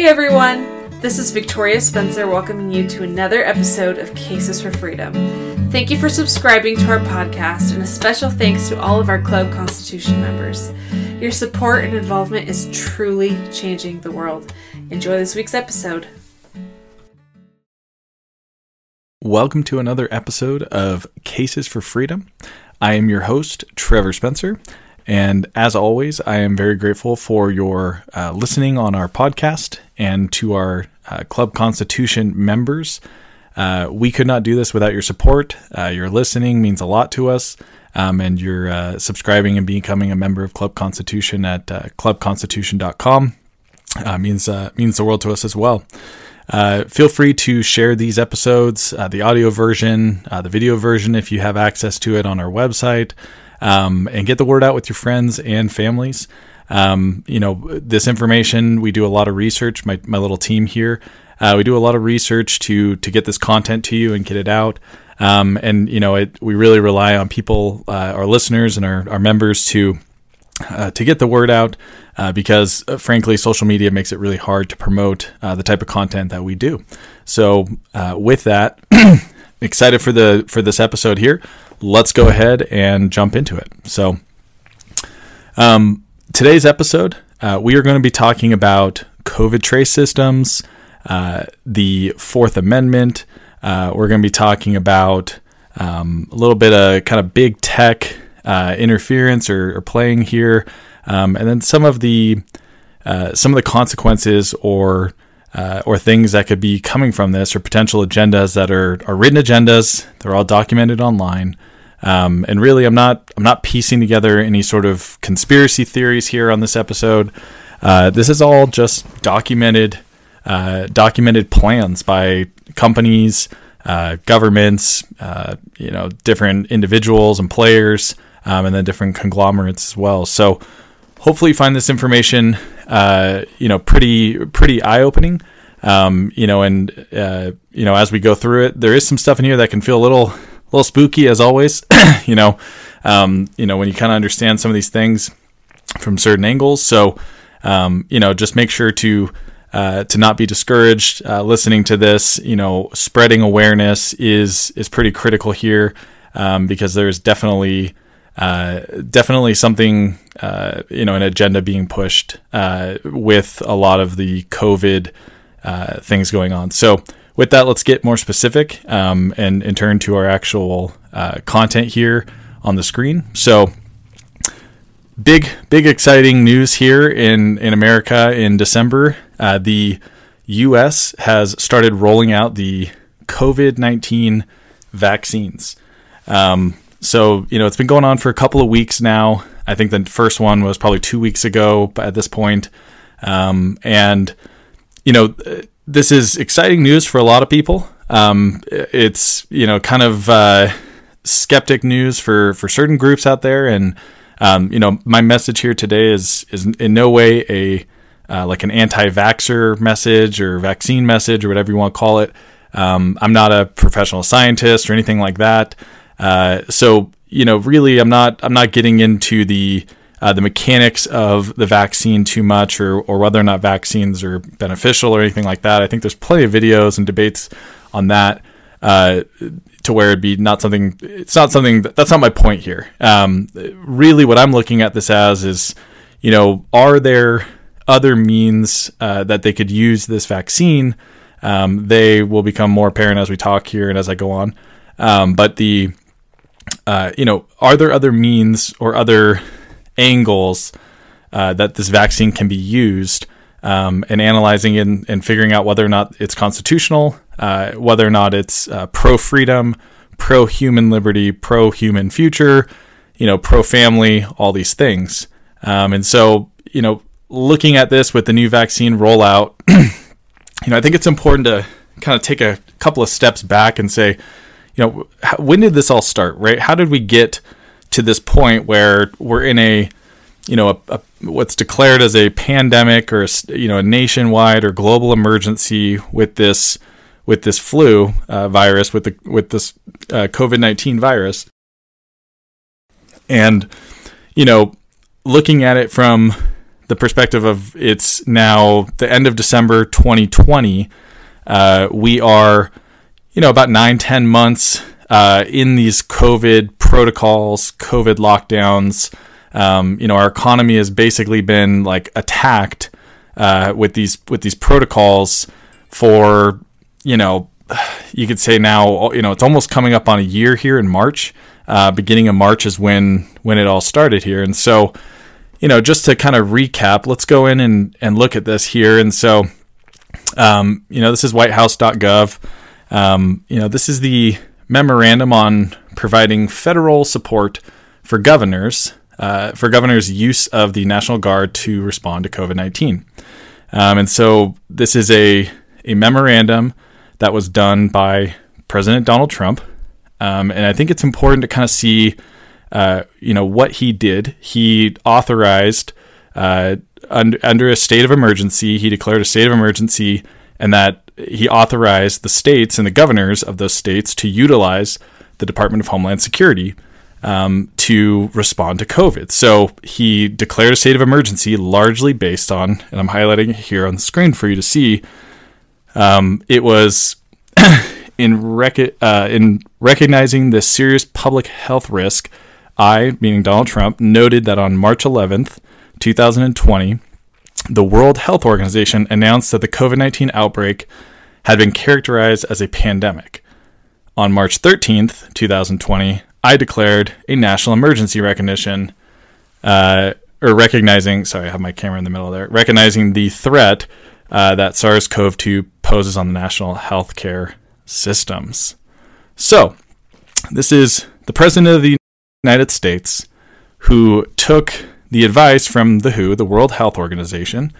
Hey everyone! This is Victoria Spencer welcoming you to another episode of Cases for Freedom. Thank you for subscribing to our podcast, and a special thanks to all of our Club Constitution members. Your support and involvement is truly changing the world. Enjoy this week's episode. Welcome to another episode of Cases for Freedom. I am your host, Trevor Spencer, and as always, I am very grateful for your uh, listening on our podcast and to our uh, Club Constitution members. Uh, we could not do this without your support. Uh, your listening means a lot to us, um, and your uh, subscribing and becoming a member of Club Constitution at uh, clubconstitution.com means means the world to us as well. Uh, feel free to share these episodes, uh, the audio version, uh, the video version, if you have access to it on our website, um, and get the word out with your friends and families. Um, you know, this information, we do a lot of research, my, my little team here. Uh, we do a lot of research to to get this content to you and get it out. Um, and you know, it, we really rely on people, uh, our listeners and our, our members to uh, to get the word out uh, because, uh, frankly, social media makes it really hard to promote uh, the type of content that we do. So, with that, excited for the for this episode here. Let's go ahead and jump into it. So, um, today's episode, uh, we are going to be talking about COVID trace systems, the Fourth Amendment. we're going to be talking about um, a little bit of kind of big tech uh, interference or, or, playing here, um, and then some of the uh, some of the consequences or uh, or things that could be coming from this or potential agendas that are, are written agendas. They're all documented online. Um, and really, I'm not I'm not piecing together any sort of conspiracy theories here on this episode. Uh, this is all just documented uh, documented plans by companies, uh, governments, uh, you know, different individuals and players um, and then different conglomerates as well. So hopefully you find this information, uh, you know, pretty pretty eye opening. Um, you know, and uh, you know, as we go through it, there is some stuff in here that can feel a little a little spooky as always. you know, um, you know when you kind of understand some of these things from certain angles. So um, you know, just make sure to uh, to not be discouraged uh, listening to this. You know, spreading awareness is is pretty critical here um, because there's definitely uh, definitely something, uh, you know, an agenda being pushed uh, with a lot of the COVID uh, things going on. So, with that, let's get more specific um, and, and turn to our actual uh, content here on the screen. So, big, big, exciting news here in, in America in December. the U.S. has started rolling out the COVID 19 vaccines. Um, so, you know, it's been going on for a couple of weeks now. I think the first one was probably two weeks ago at this point. Um, and, you know, this is exciting news for a lot of people. Um, it's, you know, kind of uh, skeptic news for, for certain groups out there. And, um, you know, my message here today is, is in no way a, uh, like an anti-vaxxer message or vaccine message or whatever you want to call it. Um, I'm not a professional scientist or anything like that. Uh, so you know, really, I'm not I'm not getting into the uh, the mechanics of the vaccine too much, or or whether or not vaccines are beneficial or anything like that. I think there's plenty of videos and debates on that. Uh, to where it'd be not something it's not something that, that's not my point here um, really what i'm looking at this as is you know are there other means uh, that they could use this vaccine um, they will become more apparent as we talk here and as i go on um, but the uh, you know, are there other means or other angles uh, that this vaccine can be used um, and analyzing and, and, figuring out whether or not it's constitutional, uh, whether or not it's uh, pro freedom, pro human liberty, pro human future, you know, pro family, all these things. Um, and so, you know, looking at this with the new vaccine rollout, you know, I think it's important to kind of take a couple of steps back and say, you know, when did this all start, right? How did we get to this point where we're in a, you know, a, a, what's declared as a pandemic or, a, you know, a nationwide or global emergency with this, with this flu uh, virus, with the, with this uh, COVID 19 virus. And, you know, looking at it from the perspective of it's now the end of December 2020. Uh, we are, you know, about nine, 10 months uh, in these COVID protocols, COVID lockdowns. Um, you know, our economy has basically been like attacked uh, with these with these protocols for you know you could say now you know it's almost coming up on a year here in March. Uh, beginning of March is when when it all started here, and so you know just to kind of recap, let's go in and and look at this here. And so um, you know this is WhiteHouse.gov. Um, you know this is the memorandum on providing federal support for governors uh, for governors' use of the National Guard to respond to COVID nineteen. Um, and so this is a a memorandum that was done by President Donald Trump, um, and I think it's important to kind of see, uh, you know, what he did. He authorized uh, under, under a state of emergency. He declared a state of emergency, and that he authorized the states and the governors of those states to utilize the Department of Homeland Security um, to respond to COVID. So he declared a state of emergency largely based on, and I'm highlighting it here on the screen for you to see. Um, it was in rec- uh, in recognizing the serious public health risk. I, meaning Donald Trump, noted that on March 11th, 2020, the World Health Organization announced that the COVID 19 outbreak had been characterized as a pandemic. On March 13th, 2020, I declared a national emergency recognition, uh, or recognizing, sorry, I have my camera in the middle there, recognizing the threat uh, that SARS CoV 2 poses on the national healthcare systems. So, this is the President of the United States who took the advice from the WHO, the World Health Organization,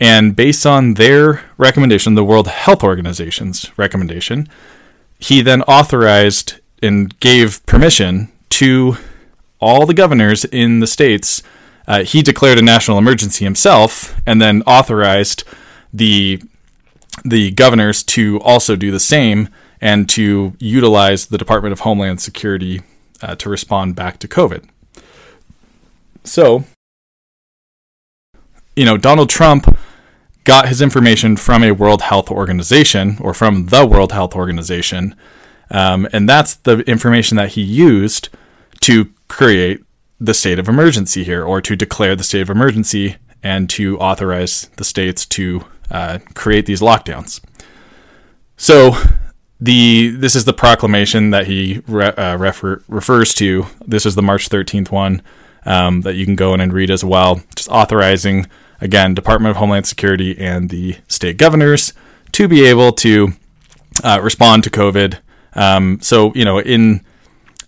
and based on their recommendation, the World Health Organization's recommendation, he then authorized and gave permission to all the governors in the states. Uh, he declared a national emergency himself, and then authorized the the governors to also do the same and to utilize the Department of Homeland Security uh, to respond back to COVID. So, you know, Donald Trump got his information from a World Health Organization or from the World Health Organization um, and that's the information that he used to create the state of emergency here, or to declare the state of emergency and to authorize the states to uh, create these lockdowns. So, the this is the proclamation that he re, uh, refer, refers to. This is the March 13th one um, that you can go in and read as well, just authorizing again Department of Homeland Security and the state governors to be able to uh, respond to COVID um, so you know, in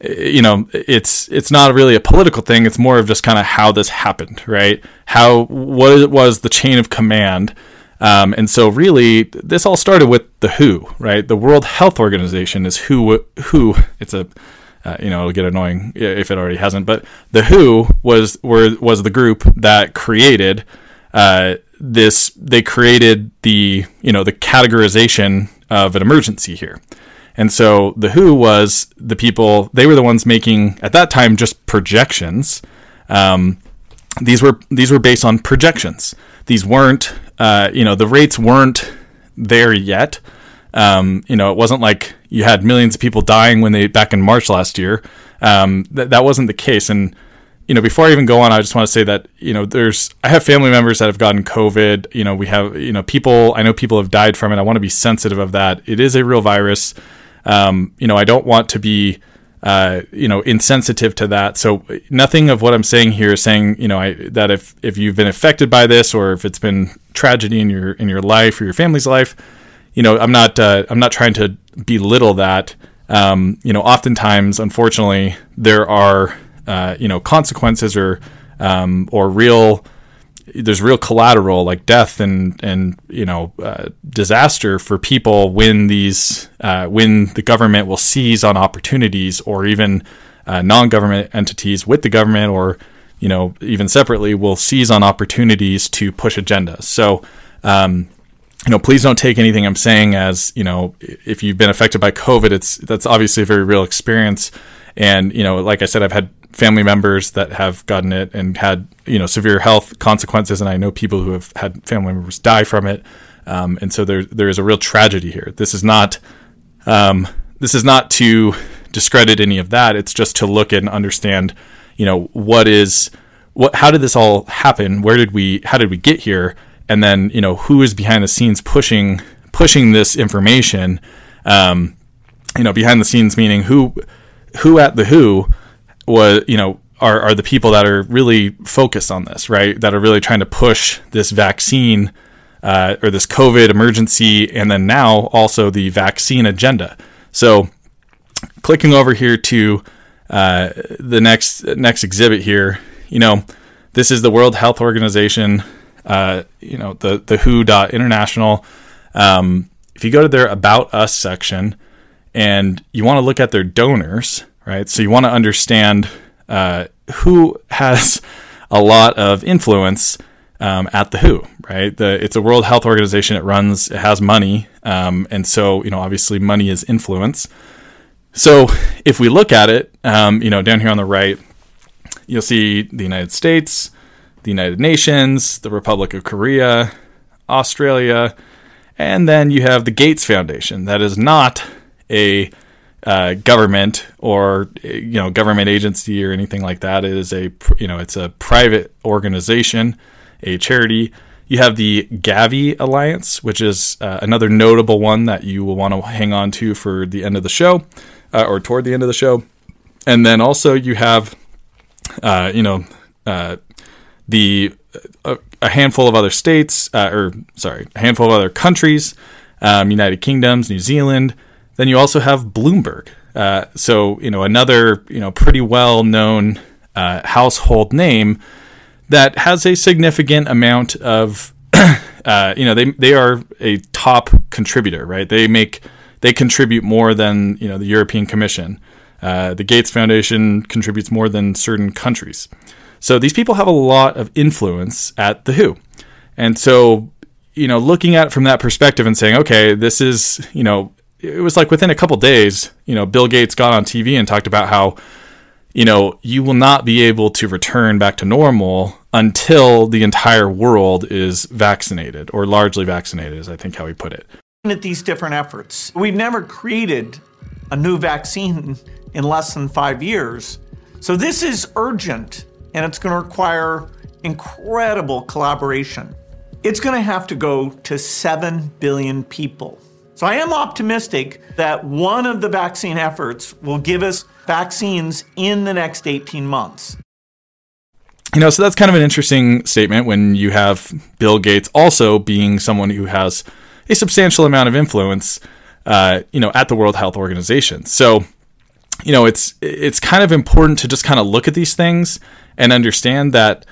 you know, it's it's not really a political thing. It's more of just kind of how this happened, right? How what was the chain of command? Um, and so, really, this all started with the WHO, right? The World Health Organization is who who. It's a uh, you know, it'll get annoying if it already hasn't. But the WHO was were, was the group that created uh, this. They created the you know the categorization of an emergency here. And so the WHO was the people, they were the ones making, at that time, just projections. Um, these were these were based on projections. These weren't, uh, you know, the rates weren't there yet. Um, you know, it wasn't like you had millions of people dying when they back in March last year. Um, th- that wasn't the case. And you know, before I even go on, I just want to say that you know, there's I have family members that have gotten COVID. You know, we have you know people I know people have died from it. I want to be sensitive of that. It is a real virus. Um, you know, I don't want to be, uh, you know, insensitive to that. So nothing of what I'm saying here is saying, you know, I, that if if you've been affected by this or if it's been tragedy in your in your life or your family's life, you know, I'm not uh, I'm not trying to belittle that. Um, you know, oftentimes, unfortunately, there are uh, you know consequences or um, or real there's real collateral like death and and you know uh, disaster for people when these uh, when the government will seize on opportunities or even uh, non-government entities with the government or you know even separately will seize on opportunities to push agendas so um, you know please don't take anything i'm saying as you know if you've been affected by covid it's that's obviously a very real experience. And you know like i said i've had family members that have gotten it and had you know severe health consequences, and I know people who have had family members die from it. Um, and so there there is a real tragedy here. This is not um, this is not to discredit any of that. It's just to look and understand, you know, what is what how did this all happen? Where did we how did we get here? And then you know who is behind the scenes pushing pushing this information. Um, you know, behind the scenes meaning who who at the who was you know are are the people that are really focused on this, right? That are really trying to push this vaccine uh, or this COVID emergency, and then now also the vaccine agenda. So, clicking over here to uh, the next next exhibit here, you know, this is the World Health Organization. Uh, you know, the the WHO International. Um, if you go to their About Us section, and you want to look at their donors, right? So you want to understand uh, who has a lot of influence um, at the WHO, right? The, it's a World Health Organization. It runs, it has money, um, and so you know, obviously, money is influence. So if we look at it, um, you know, down here on the right, you'll see the United States, the United Nations, the Republic of Korea, Australia, and then you have the Gates Foundation. That is not a uh, government or you know government agency or anything like that. It is a you know it's a private organization a charity. You have the Gavi Alliance, which is uh, another notable one that you will want to hang on to for the end of the show uh, or toward the end of the show. And then also you have, uh, you know, uh, the uh, a handful of other states, uh, or sorry, a handful of other countries, um, United Kingdoms, New Zealand. Then you also have Bloomberg. so you know another you know pretty well known household name that has a significant amount of uh, you know they they are a top contributor right? They make they contribute more than you know the European Commission. Uh, the Gates Foundation contributes more than certain countries. So these people have a lot of influence at the WHO and so you know looking at it from that perspective and saying okay this is you know it was like within a couple days you know Bill Gates got on TV and talked about how you know, you will not be able to return back to normal until the entire world is vaccinated or largely vaccinated, is I think how he put it. At these different efforts, we've never created a new vaccine in less than five years. So this is urgent and it's going to require incredible collaboration. It's going to have to go to 7 billion people. So I am optimistic that one of the vaccine efforts will give us vaccines in the next 18 months. You know, so that's kind of an interesting statement when you have Bill Gates also being someone who has a substantial amount of influence, uh, you know, at the World Health Organization. So, you know, it's it's kind of important to just kind of look at these things and understand that,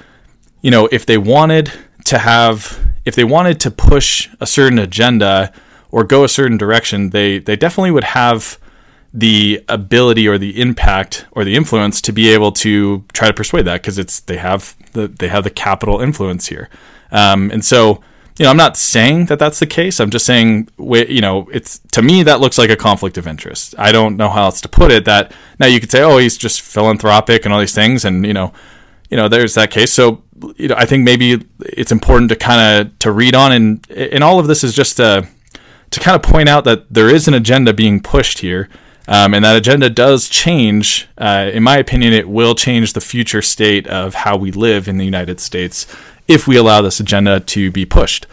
you know, if they wanted to have, if they wanted to push a certain agenda or go a certain direction, they they definitely would have the ability or the impact or the influence to be able to try to persuade that because it's they have the they have the capital influence here, um, and so you know I'm not saying that that's the case. I'm just saying you know it's to me that looks like a conflict of interest. I don't know how else to put it. That now you could say oh he's just philanthropic and all these things, and you know you know there's that case. So you know I think maybe it's important to kind of to read on and and all of this is just to to kind of point out that there is an agenda being pushed here um, and that agenda does change. Uh, in my opinion, it will change the future state of how we live in the United States if we allow this agenda to be pushed.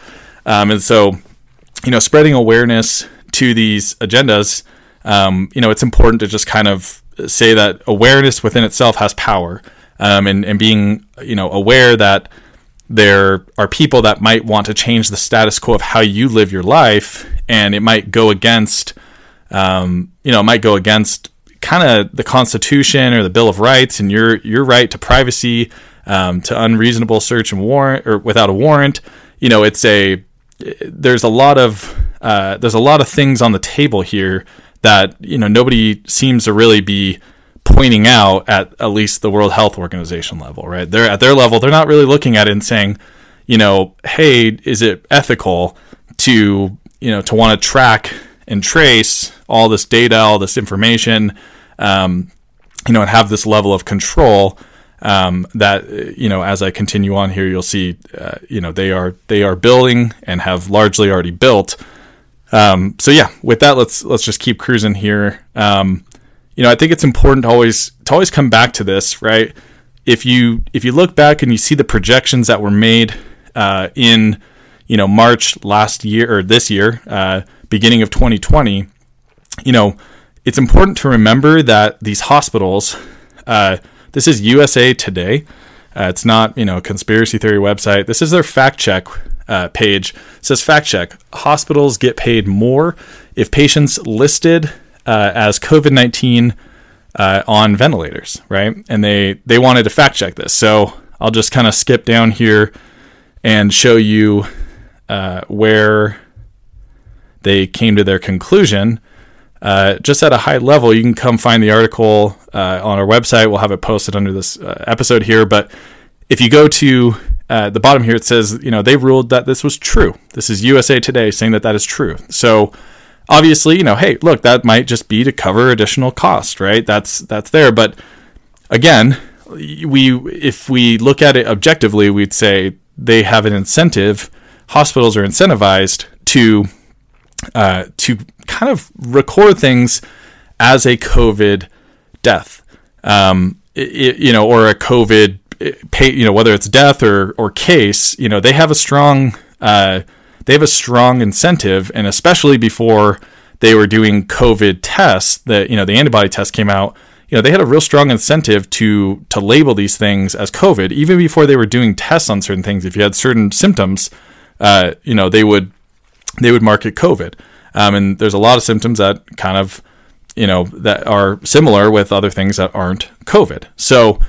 Um, and so, you know, spreading awareness to these agendas, um, you know, it's important to just kind of say that awareness within itself has power, um, and and being you know aware that there are people that might want to change the status quo of how you live your life, and it might go against um, you know, it might go against kind of the Constitution or the Bill of Rights and your your right to privacy, um, to unreasonable search and warrant or without a warrant. You know, it's a there's a lot of uh, there's a lot of things on the table here that you know nobody seems to really be pointing out at at least the World Health Organization level, right? They're at their level, they're not really looking at it and saying, you know, hey, is it ethical to you know to want to track and trace all this data, all this information, um, you know, and have this level of control. Um, that you know, as I continue on here, you'll see, uh, you know, they are they are building and have largely already built. Um, so yeah, with that, let's let's just keep cruising here. Um, you know, I think it's important to always to always come back to this, right? If you if you look back and you see the projections that were made uh, in you know March last year or this year, uh, beginning of 2020, you know, it's important to remember that these hospitals. Uh, this is USA Today. Uh, it's not you know a conspiracy theory website. This is their fact check uh, page. It says fact check: hospitals get paid more if patients listed uh, as COVID nineteen uh, on ventilators, right? And they they wanted to fact check this, so I'll just kind of skip down here and show you uh, where they came to their conclusion. Uh, just at a high level, you can come find the article uh, on our website. We'll have it posted under this uh, episode here. But if you go to uh, the bottom here, it says, you know, they ruled that this was true. This is USA Today saying that that is true. So obviously, you know, hey, look, that might just be to cover additional cost, right? That's that's there. But again, we if we look at it objectively, we'd say they have an incentive. Hospitals are incentivized to uh, to kind of record things as a COVID death, um, it, you know, or a COVID pay, you know, whether it's death or or case, you know, they have a strong uh, they have a strong incentive, and especially before they were doing COVID tests, that you know the antibody test came out. You know, they had a real strong incentive to to label these things as COVID, even before they were doing tests on certain things. If you had certain symptoms, uh, you know, they would they would mark it COVID. Um, and there's a lot of symptoms that kind of you know that are similar with other things that aren't COVID. So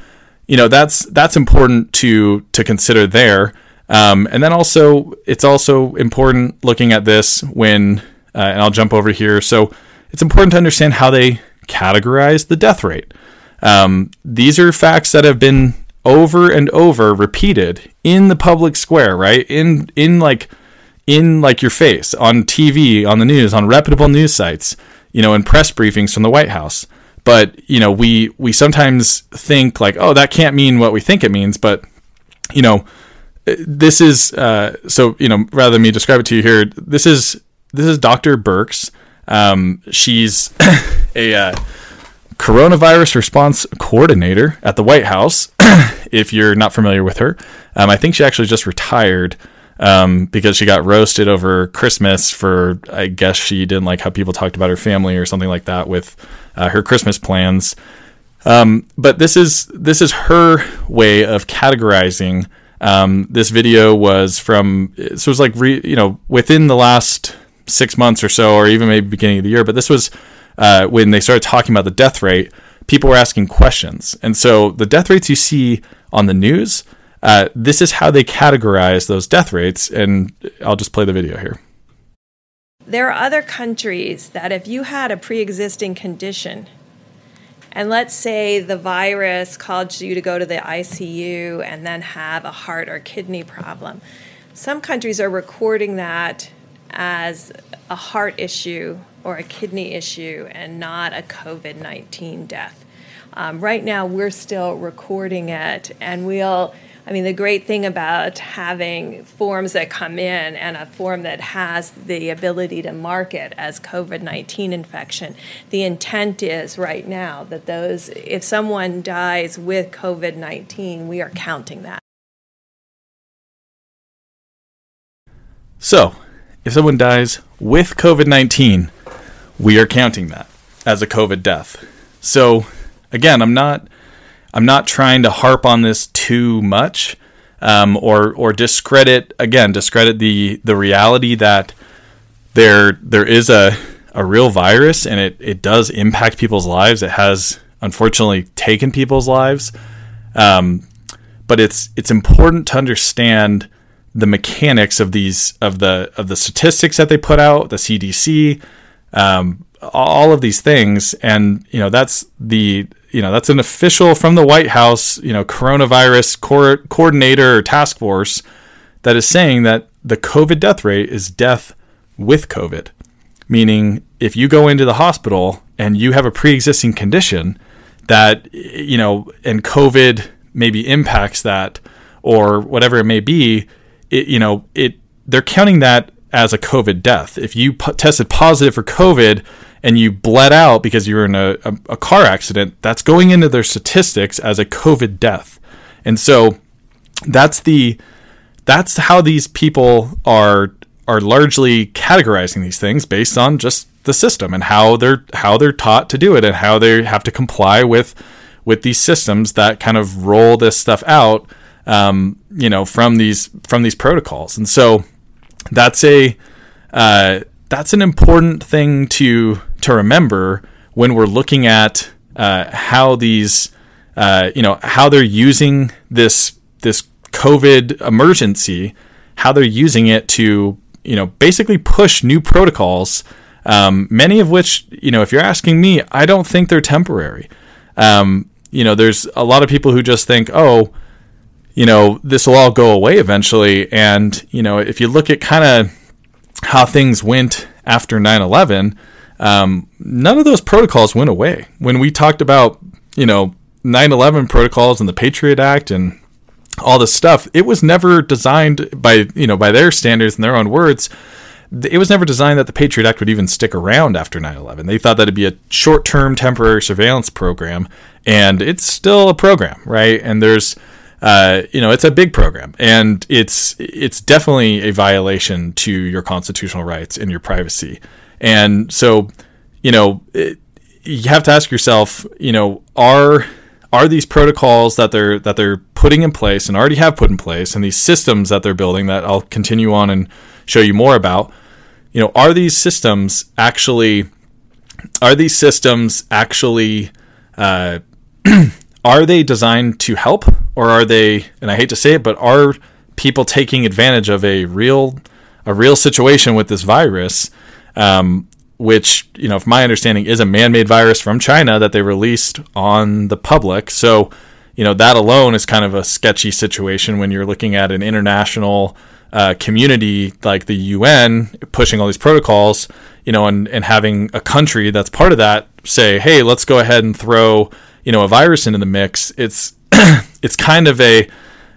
you know that's that's important to to consider there. Um, and then also it's also important looking at this when uh, and I'll jump over here. So it's important to understand how they categorize the death rate. Um, these are facts that have been over and over repeated in the public square, right? In in like in like your face on TV, on the news, on reputable news sites, you know, in press briefings from the White House but you know we we sometimes think like oh that can't mean what we think it means but you know this is uh, so you know rather than me describe it to you here this is this is dr Birx um, she's a uh, coronavirus response coordinator at the white house if you're not familiar with her um, i think she actually just retired um, because she got roasted over Christmas for, I guess she didn't like how people talked about her family or something like that with uh, her Christmas plans. Um, but this is this is her way of categorizing. Um, this video was from so it was like re, you know within the last six months or so, or even maybe beginning of the year. But this was uh, when they started talking about the death rate. People were asking questions, and so the death rates you see on the news uh, this is how they categorize those death rates, and I'll just play the video here. There are other countries that if you had a pre existing condition, and let's say the virus caused you to go to the ICU and then have a heart or kidney problem, some countries are recording that as a heart issue or a kidney issue and not a COVID 19 death. Um, right now, we're still recording it, and we'll I mean, the great thing about having forms that come in and a form that has the ability to mark it as COVID 19 infection, the intent is right now that those, if someone dies with COVID 19, we are counting that. So, if someone dies with COVID 19, we are counting that as a COVID death. So, again, I'm not I'm not trying to harp on this too much, um, or or discredit again discredit the the reality that there there is a a real virus and it it does impact people's lives. It has unfortunately taken people's lives, um, but it's it's important to understand the mechanics of these of the of the statistics that they put out, the CDC, um, all of these things, and you know that's the you know that's an official from the White House, you know, coronavirus co- coordinator or task force that is saying that the COVID death rate is death with COVID, meaning if you go into the hospital and you have a pre-existing condition, that you know, and COVID maybe impacts that or whatever it may be, it, you know, it they're counting that as a COVID death. If you p- tested positive for COVID and you bled out because you were in a, a, a car accident, that's going into their statistics as a COVID death. And so that's the that's how these people are are largely categorizing these things based on just the system and how they're how they're taught to do it and how they have to comply with with these systems that kind of roll this stuff out um, you know from these from these protocols and so that's a uh, that's an important thing to to remember when we're looking at uh, how these uh, you know how they're using this this COVID emergency, how they're using it to you know basically push new protocols. Um, many of which you know, if you're asking me, I don't think they're temporary. Um, you know, there's a lot of people who just think, oh, you know, this will all go away eventually. And, you know, if you look at kind of how things went after 9 11, um, none of those protocols went away. When we talked about, you know, 9 11 protocols and the Patriot Act and all this stuff, it was never designed by, you know, by their standards and their own words. It was never designed that the Patriot Act would even stick around after 9 11. They thought that it'd be a short term temporary surveillance program, and it's still a program, right? And there's, uh, you know, it's a big program, and it's it's definitely a violation to your constitutional rights and your privacy. And so, you know, it, you have to ask yourself, you know, are are these protocols that they're that they're putting in place and already have put in place, and these systems that they're building that I'll continue on and show you more about, you know, are these systems actually are these systems actually uh, are they designed to help or are they and I hate to say it but are people taking advantage of a real a real situation with this virus um, which you know if my understanding is a man-made virus from China that they released on the public. So you know that alone is kind of a sketchy situation when you're looking at an international uh, community like the UN pushing all these protocols you know and, and having a country that's part of that say hey let's go ahead and throw you know a virus into the mix, it's it's kind of a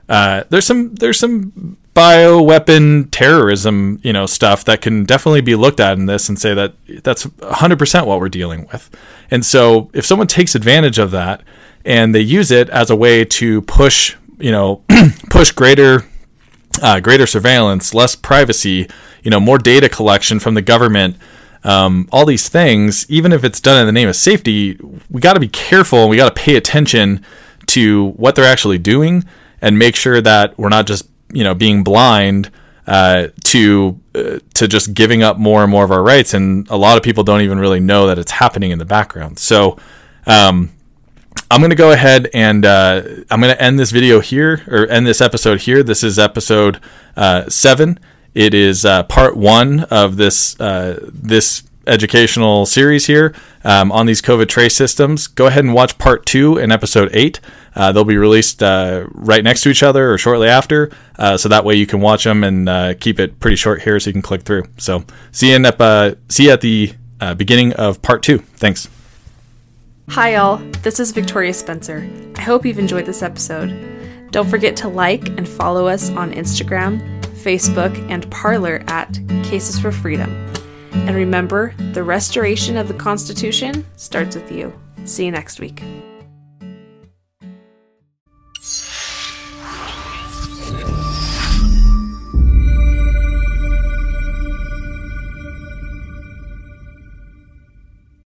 uh, there's some there's some bio weapon terrorism you know stuff that can definitely be looked at in this and say that that's 100% what we're dealing with. And so if someone takes advantage of that and they use it as a way to push you know push greater uh, greater surveillance, less privacy, you know, more data collection from the government um, all these things, even if it's done in the name of safety, we got to be careful and we got to pay attention to what they're actually doing and make sure that we're not just you know being blind uh, to uh, to just giving up more and more of our rights. And a lot of people don't even really know that it's happening in the background. So. Um, I'm going to go ahead and uh, I'm going to end this video here or end this episode here. This is episode uh, seven. It is uh, part one of this uh, this educational series here um, on these COVID trace systems. Go ahead and watch part two in episode eight. Uh, they'll be released uh, right next to each other or shortly after, uh, so that way you can watch them and uh, keep it pretty short here, so you can click through. So see you in, see you at the beginning of part two. Thanks. Hi, all. This is Victoria Spencer. I hope you've enjoyed this episode. Don't forget to like and follow us on Instagram Facebook, and Parler at Cases for Freedom. And remember, the restoration of the Constitution starts with you. See you next week.